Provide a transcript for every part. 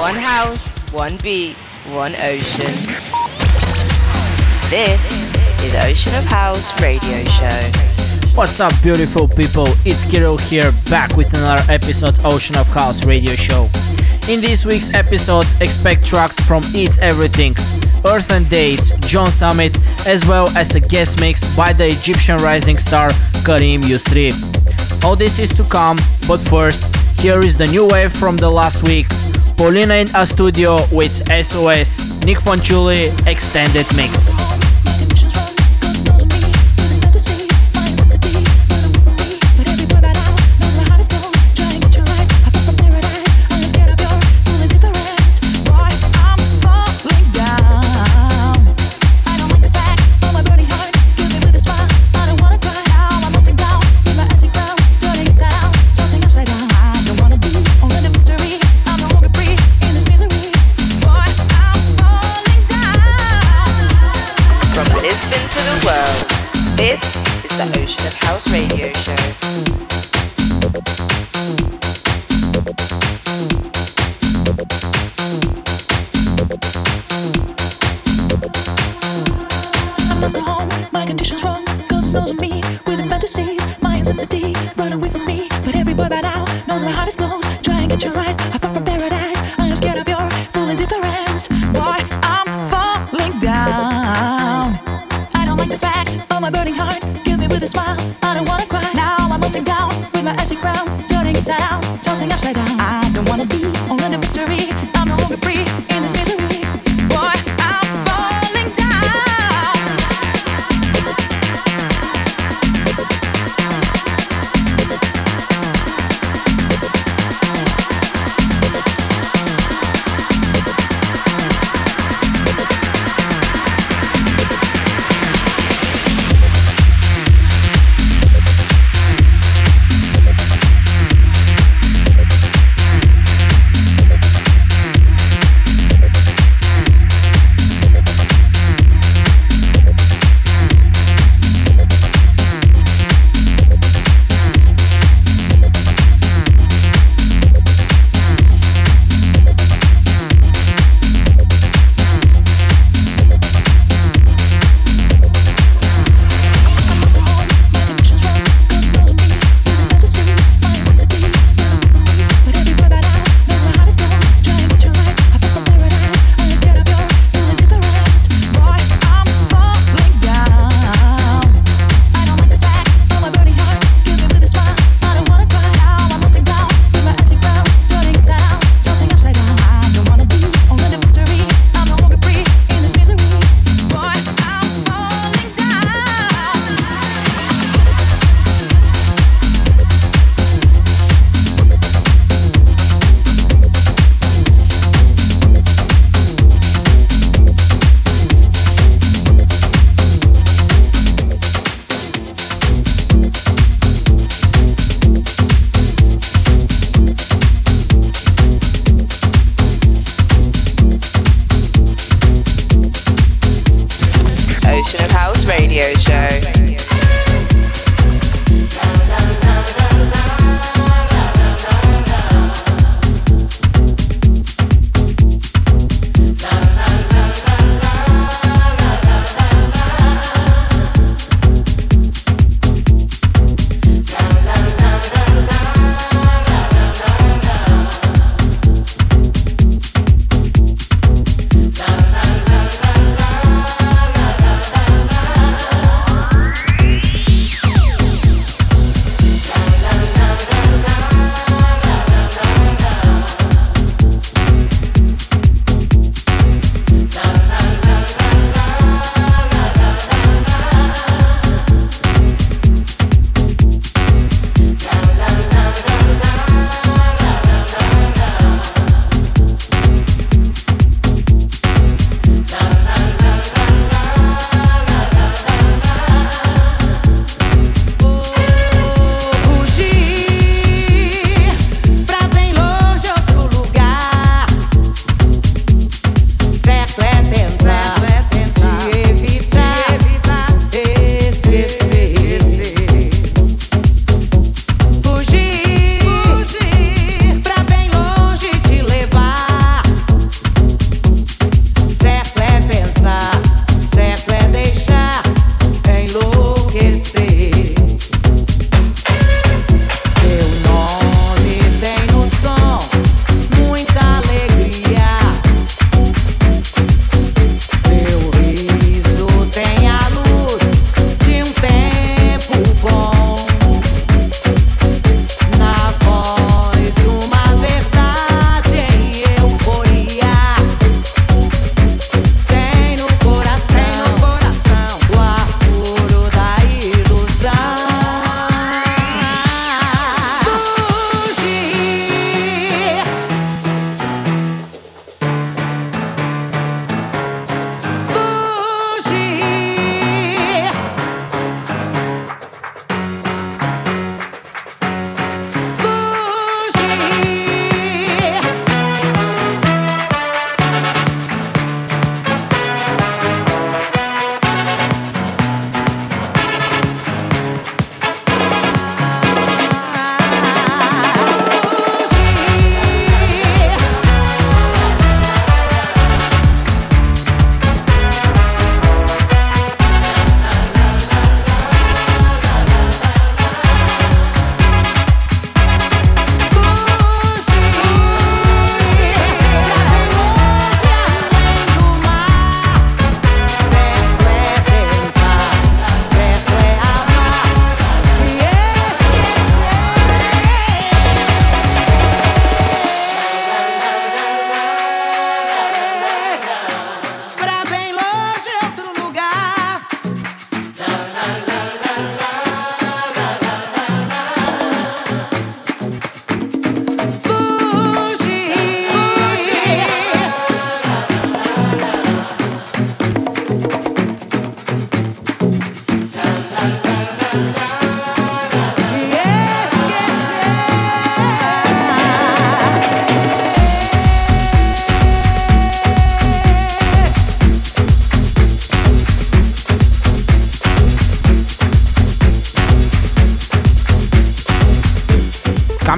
One house, one beat, one ocean. This is Ocean of House Radio Show. What's up, beautiful people? It's Kirill here, back with another episode Ocean of House Radio Show. In this week's episode, expect tracks from Eats Everything, Earth n Days, John Summit, as well as a guest mix by the Egyptian rising star Karim Yousry. All this is to come, but first, here is the new wave from the last week. Paulina in a studio with SOS, Nick Fanciulli extended mix.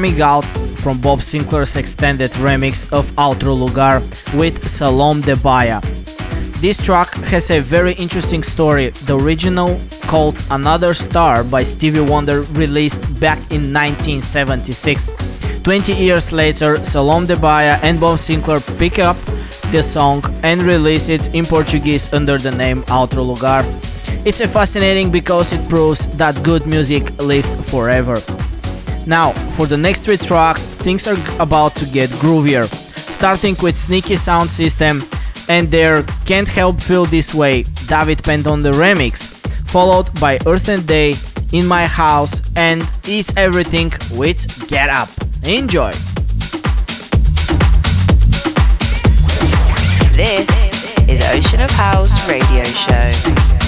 Coming out from Bob Sinclar's extended remix of Outro Lugar with Salomé de Bahia. This track has a very interesting story. The original, called Another Star by Stevie Wonder, released back in 1976. 20 years later, Salomé de Bahia and Bob Sinclar pick up the song and release it in Portuguese under the name Outro Lugar. It's fascinating because it proves that good music lives forever. Now, for the next three tracks, things are about to get groovier, starting with Sneaky Sound System and their Can't Help Feel This Way, David Penton the remix, followed by Earth and Day, In My House, and Eats Everything with Get Up. Enjoy! This is Ocean of House Radio Show.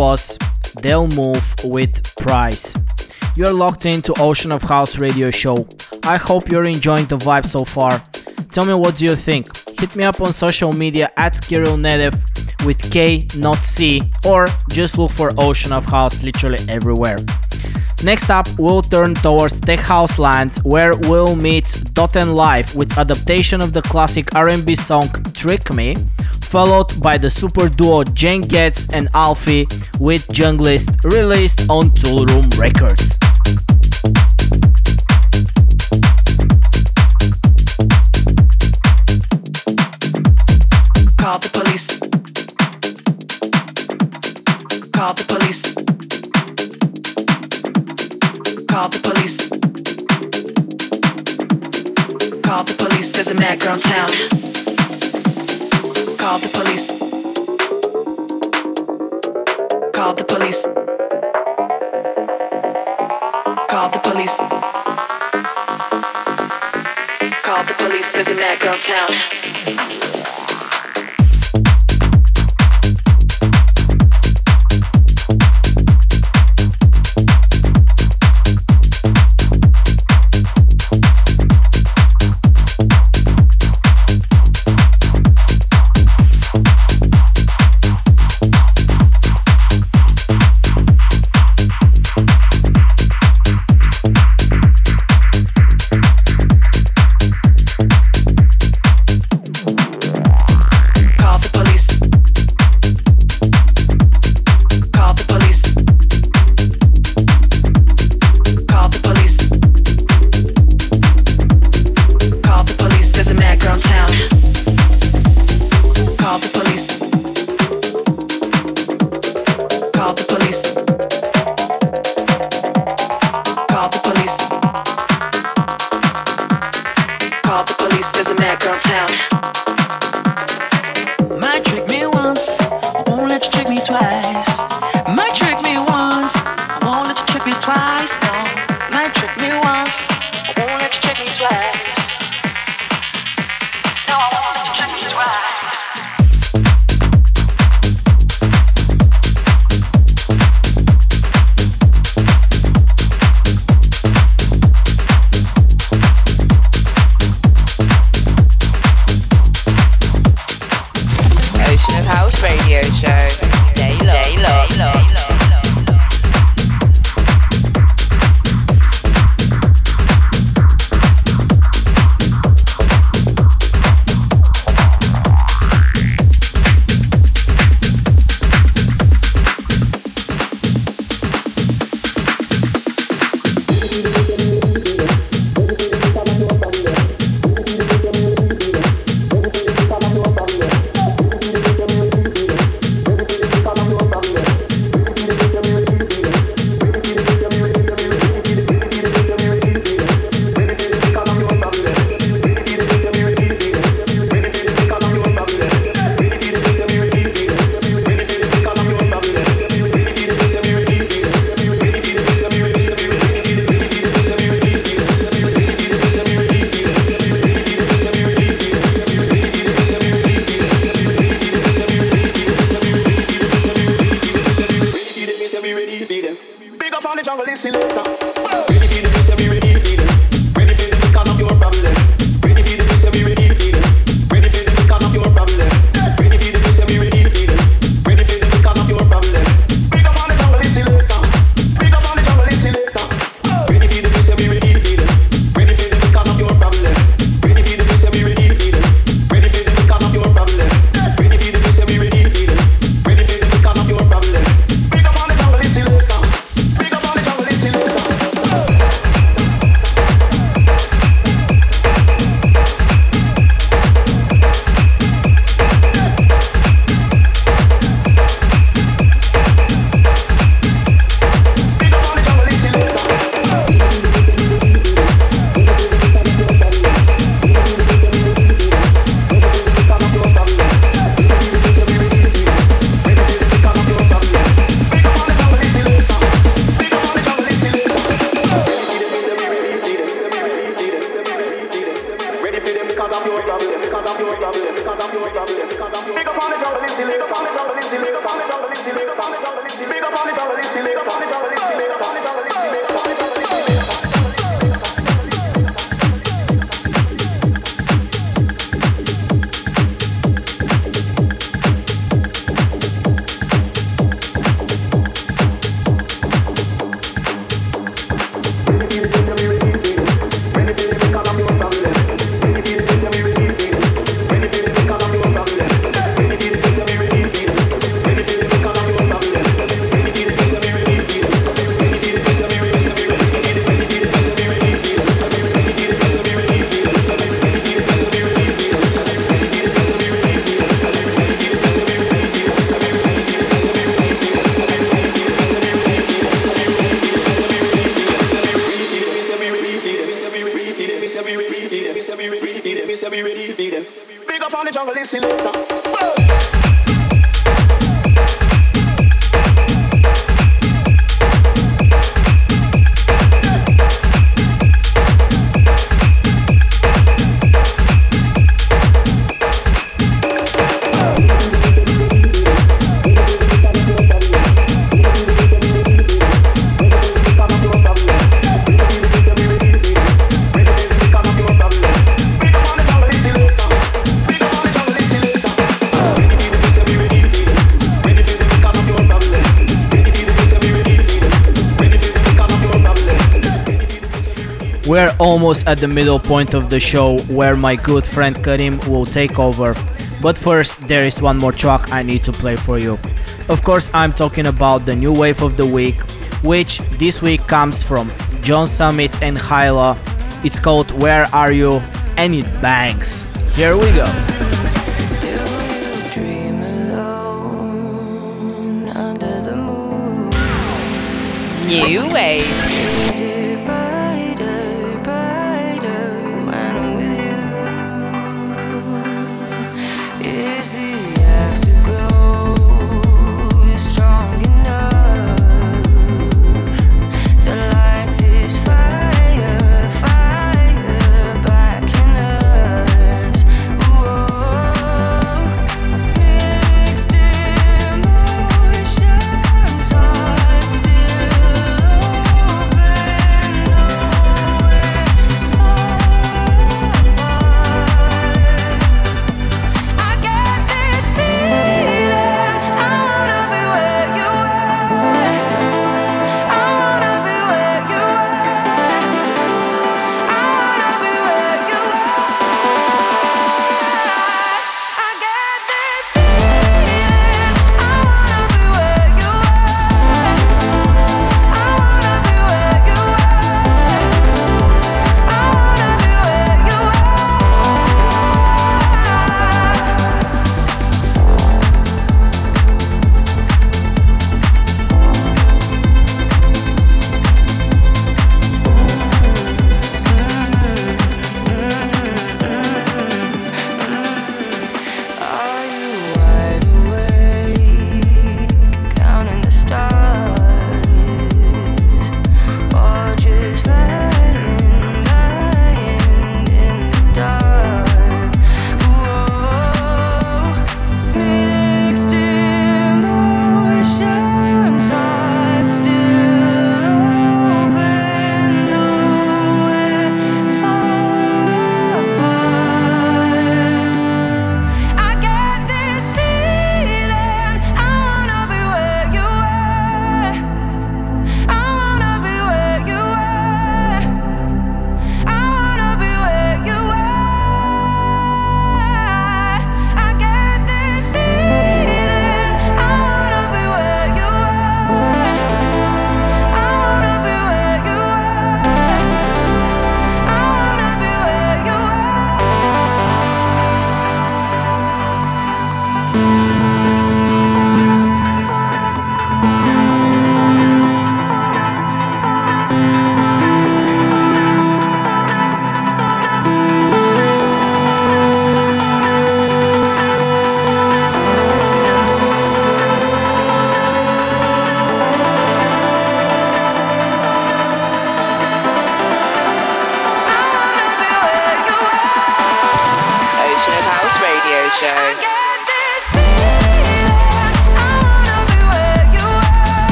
Was They'll Move with Price. You're locked into Ocean of House radio show. I hope you're enjoying the vibe so far. Tell me what do you think. Hit me up on social media at Kirill Nedev with K, not C, or just look for Ocean of House literally everywhere. Next up, we'll turn towards tech house land, where we'll meet Doten Life with adaptation of the classic R&B song "Trick Me," followed by the super duo Jane Getz and Alfie with Junglist, released on Toolroom Records. Call the police. Call the police. Call the police. Call the police. There's a mad girl in town. Call the police. Call the police. Call the police. Call the police. There's a mad girl town. At the middle point of the show where my good friend Karim will take over. But first, there is one more track I need to play for you. Of course, I'm talking about the new wave of the week, which this week comes from John Summit and Hayla. It's called Where Are You? and it bangs. Here we go. New wave.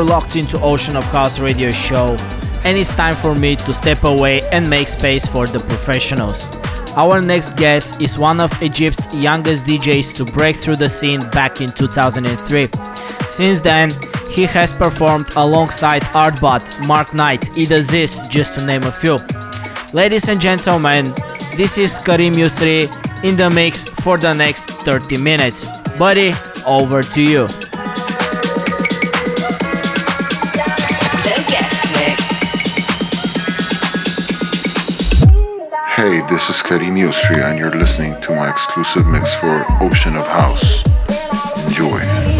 You're locked into Ocean of House radio show, and it's time for me to step away and make space for the professionals. Our next guest is one of Egypt's youngest DJs to break through the scene back in 2003. Since then, he has performed alongside Artbat, Mark Knight, Idd Aziz, just to name a few. Ladies and gentlemen, this is Karim Yousry in the mix for the next 30 minutes. Buddy, over to you. Hey, this is Karim Yousry, and you're listening to my exclusive mix for Ocean of House. Enjoy.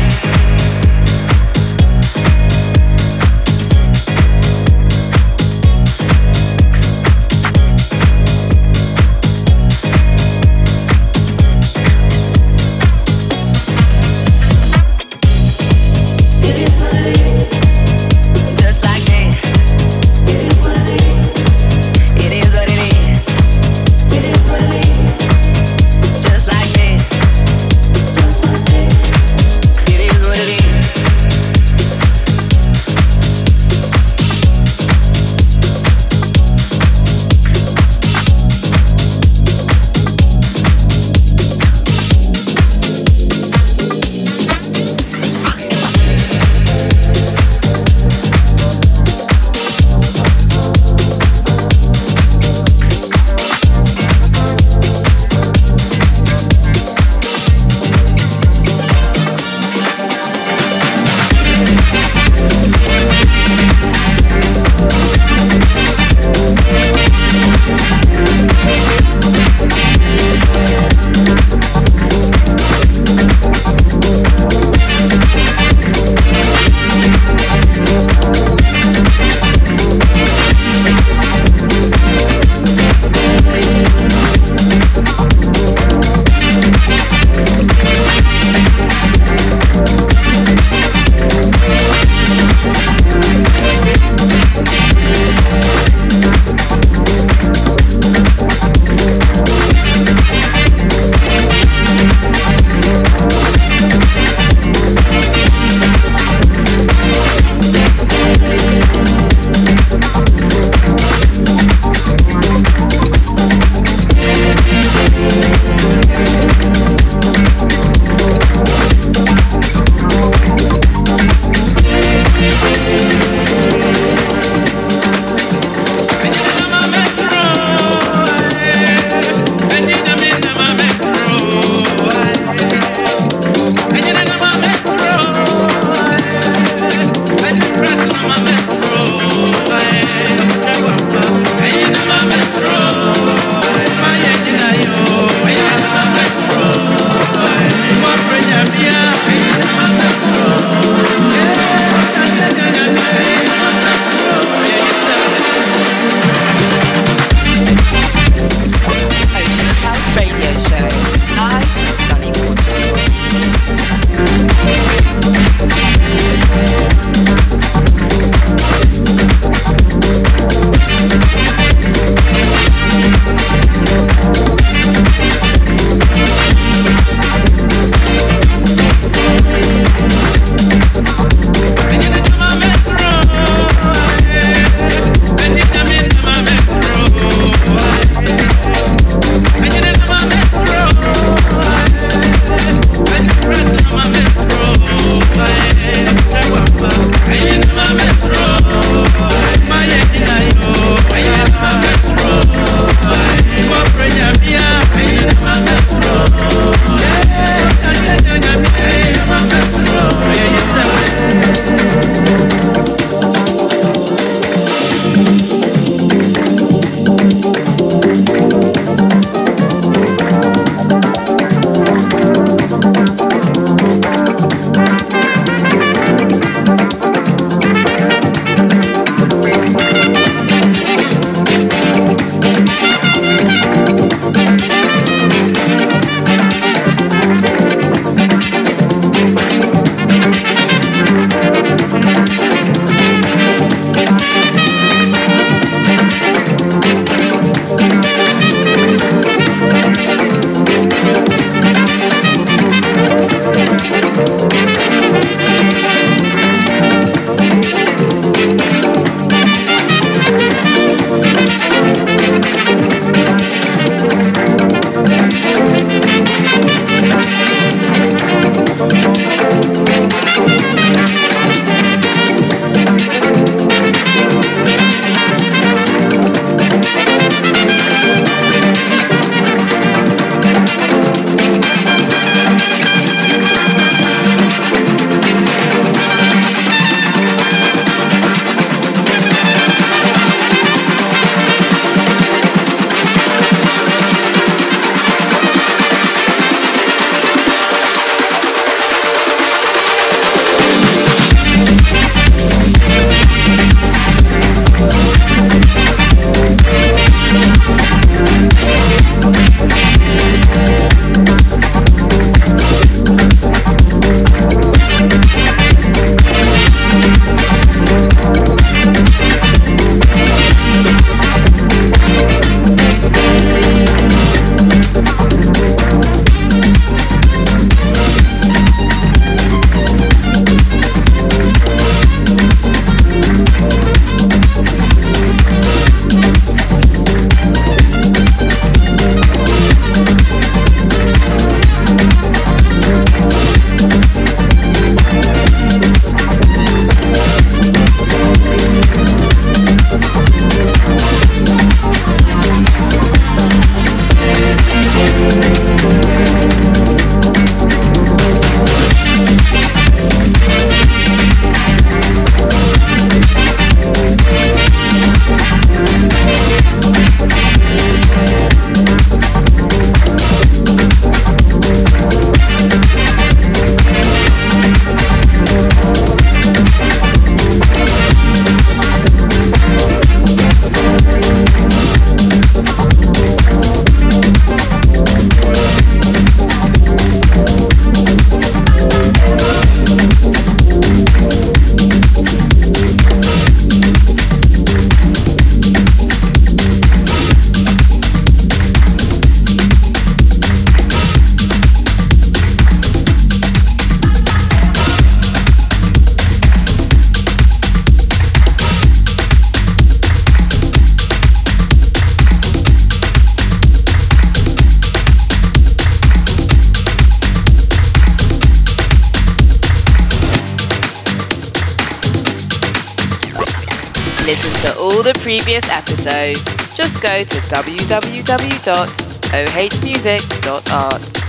Listen to all the previous episodes, just go to www.ohmusic.art.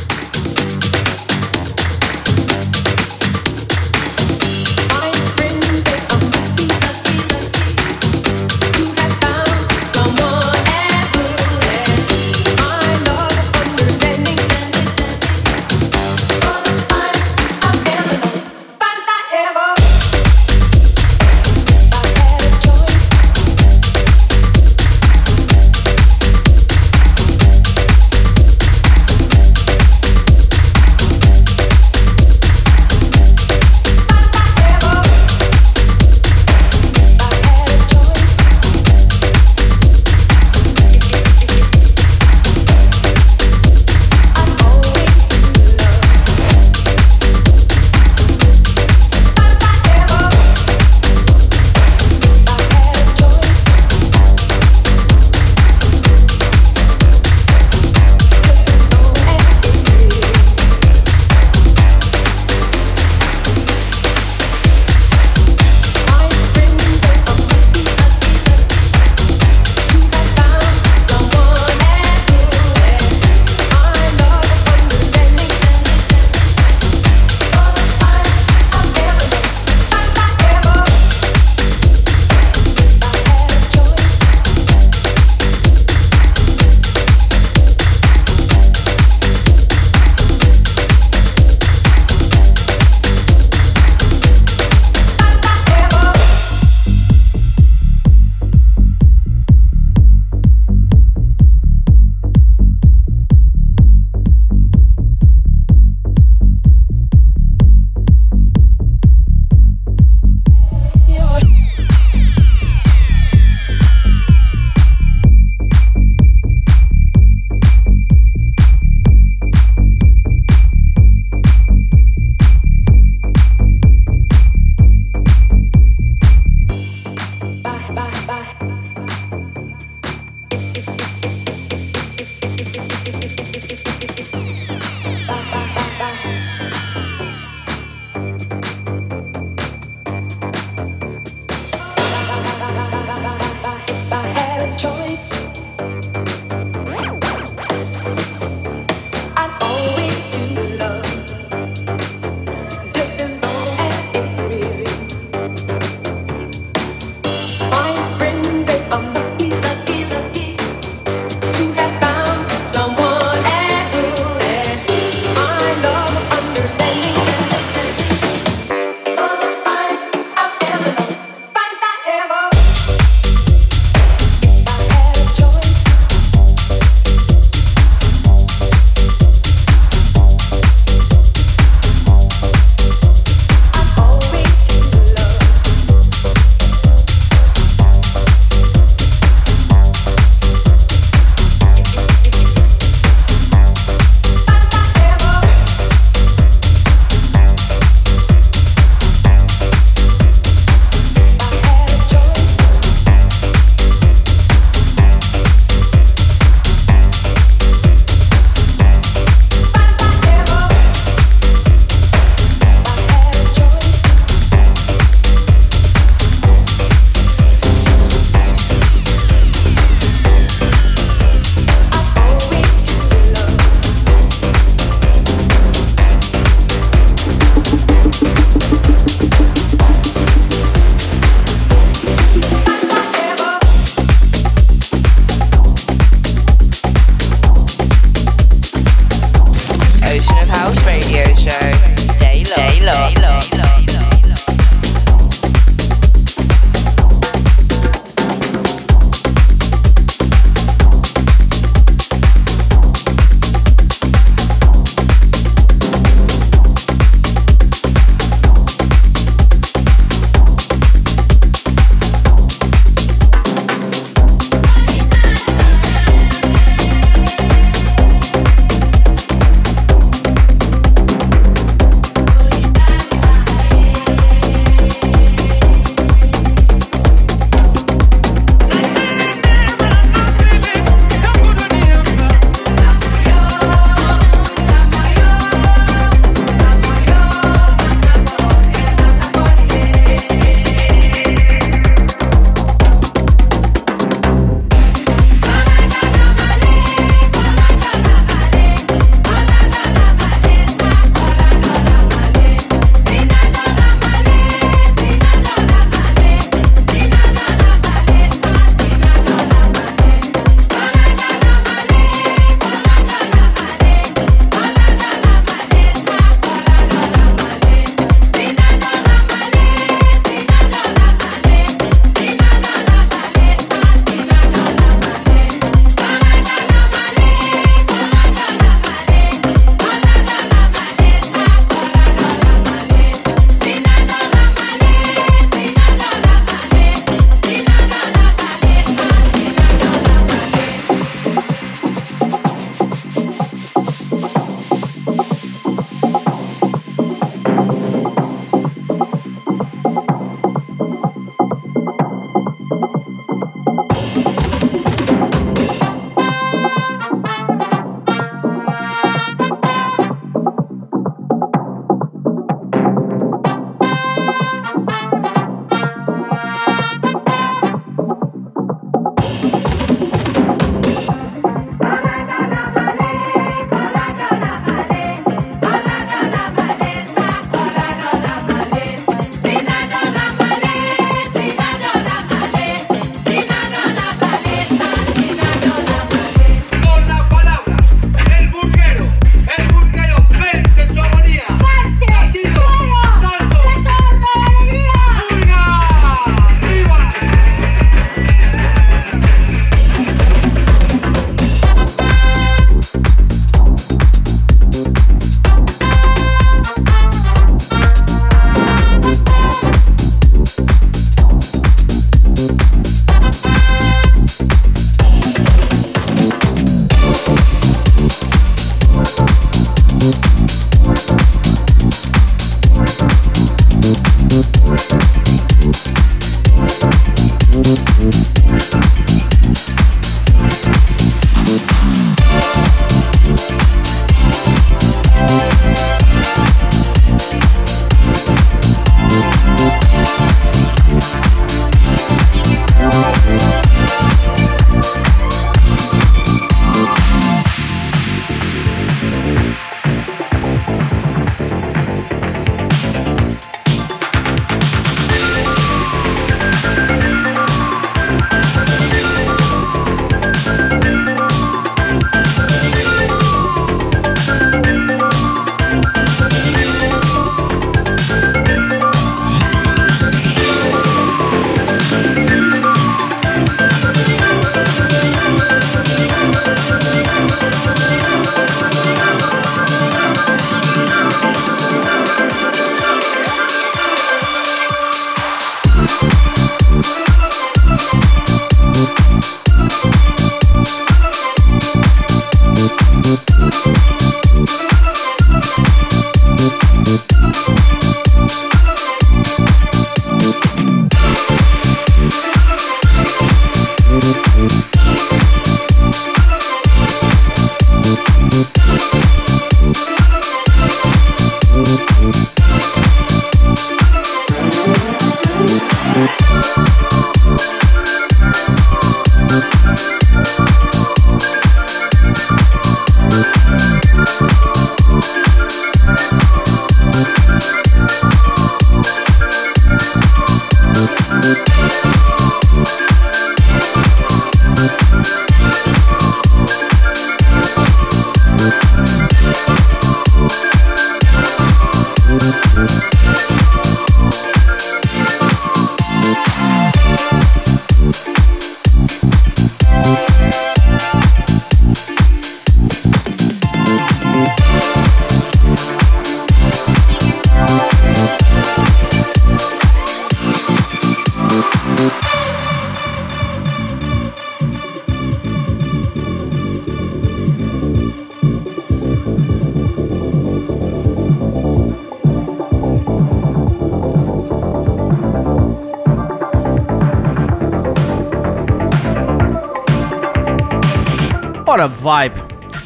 a vibe!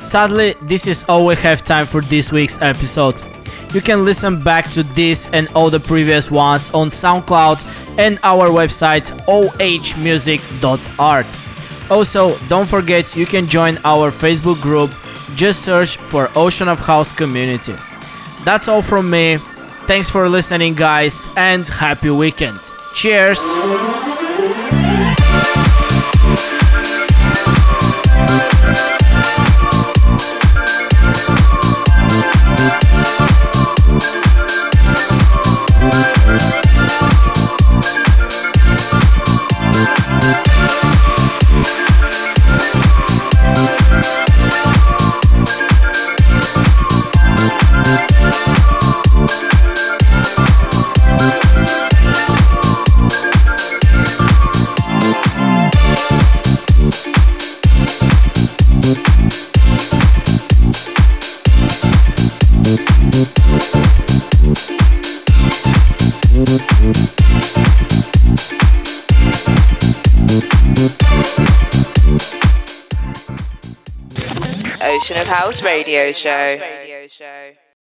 Sadly, this is all we have time for this week's episode. You can listen back to this and all the previous ones on SoundCloud and our website ohmusic.art. Also, don't forget you can join our Facebook group, just search for Ocean of House Community. That's all from me. Thanks for listening, guys, and happy weekend. Cheers! House Radio Show.